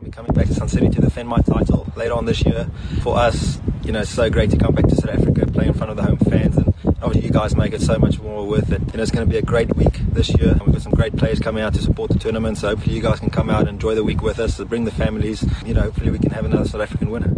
I'll be coming back to Sun City to defend my title later on this year. For us, you know, it's so great to come back to South Africa, play in front of the home fans, and obviously you guys make it so much more worth it. You know, it's going to be a great week this year. We've got some great players coming out to support the tournament, so hopefully you guys can come out and enjoy the week with us, bring the families. You know, hopefully we can have another South African winner.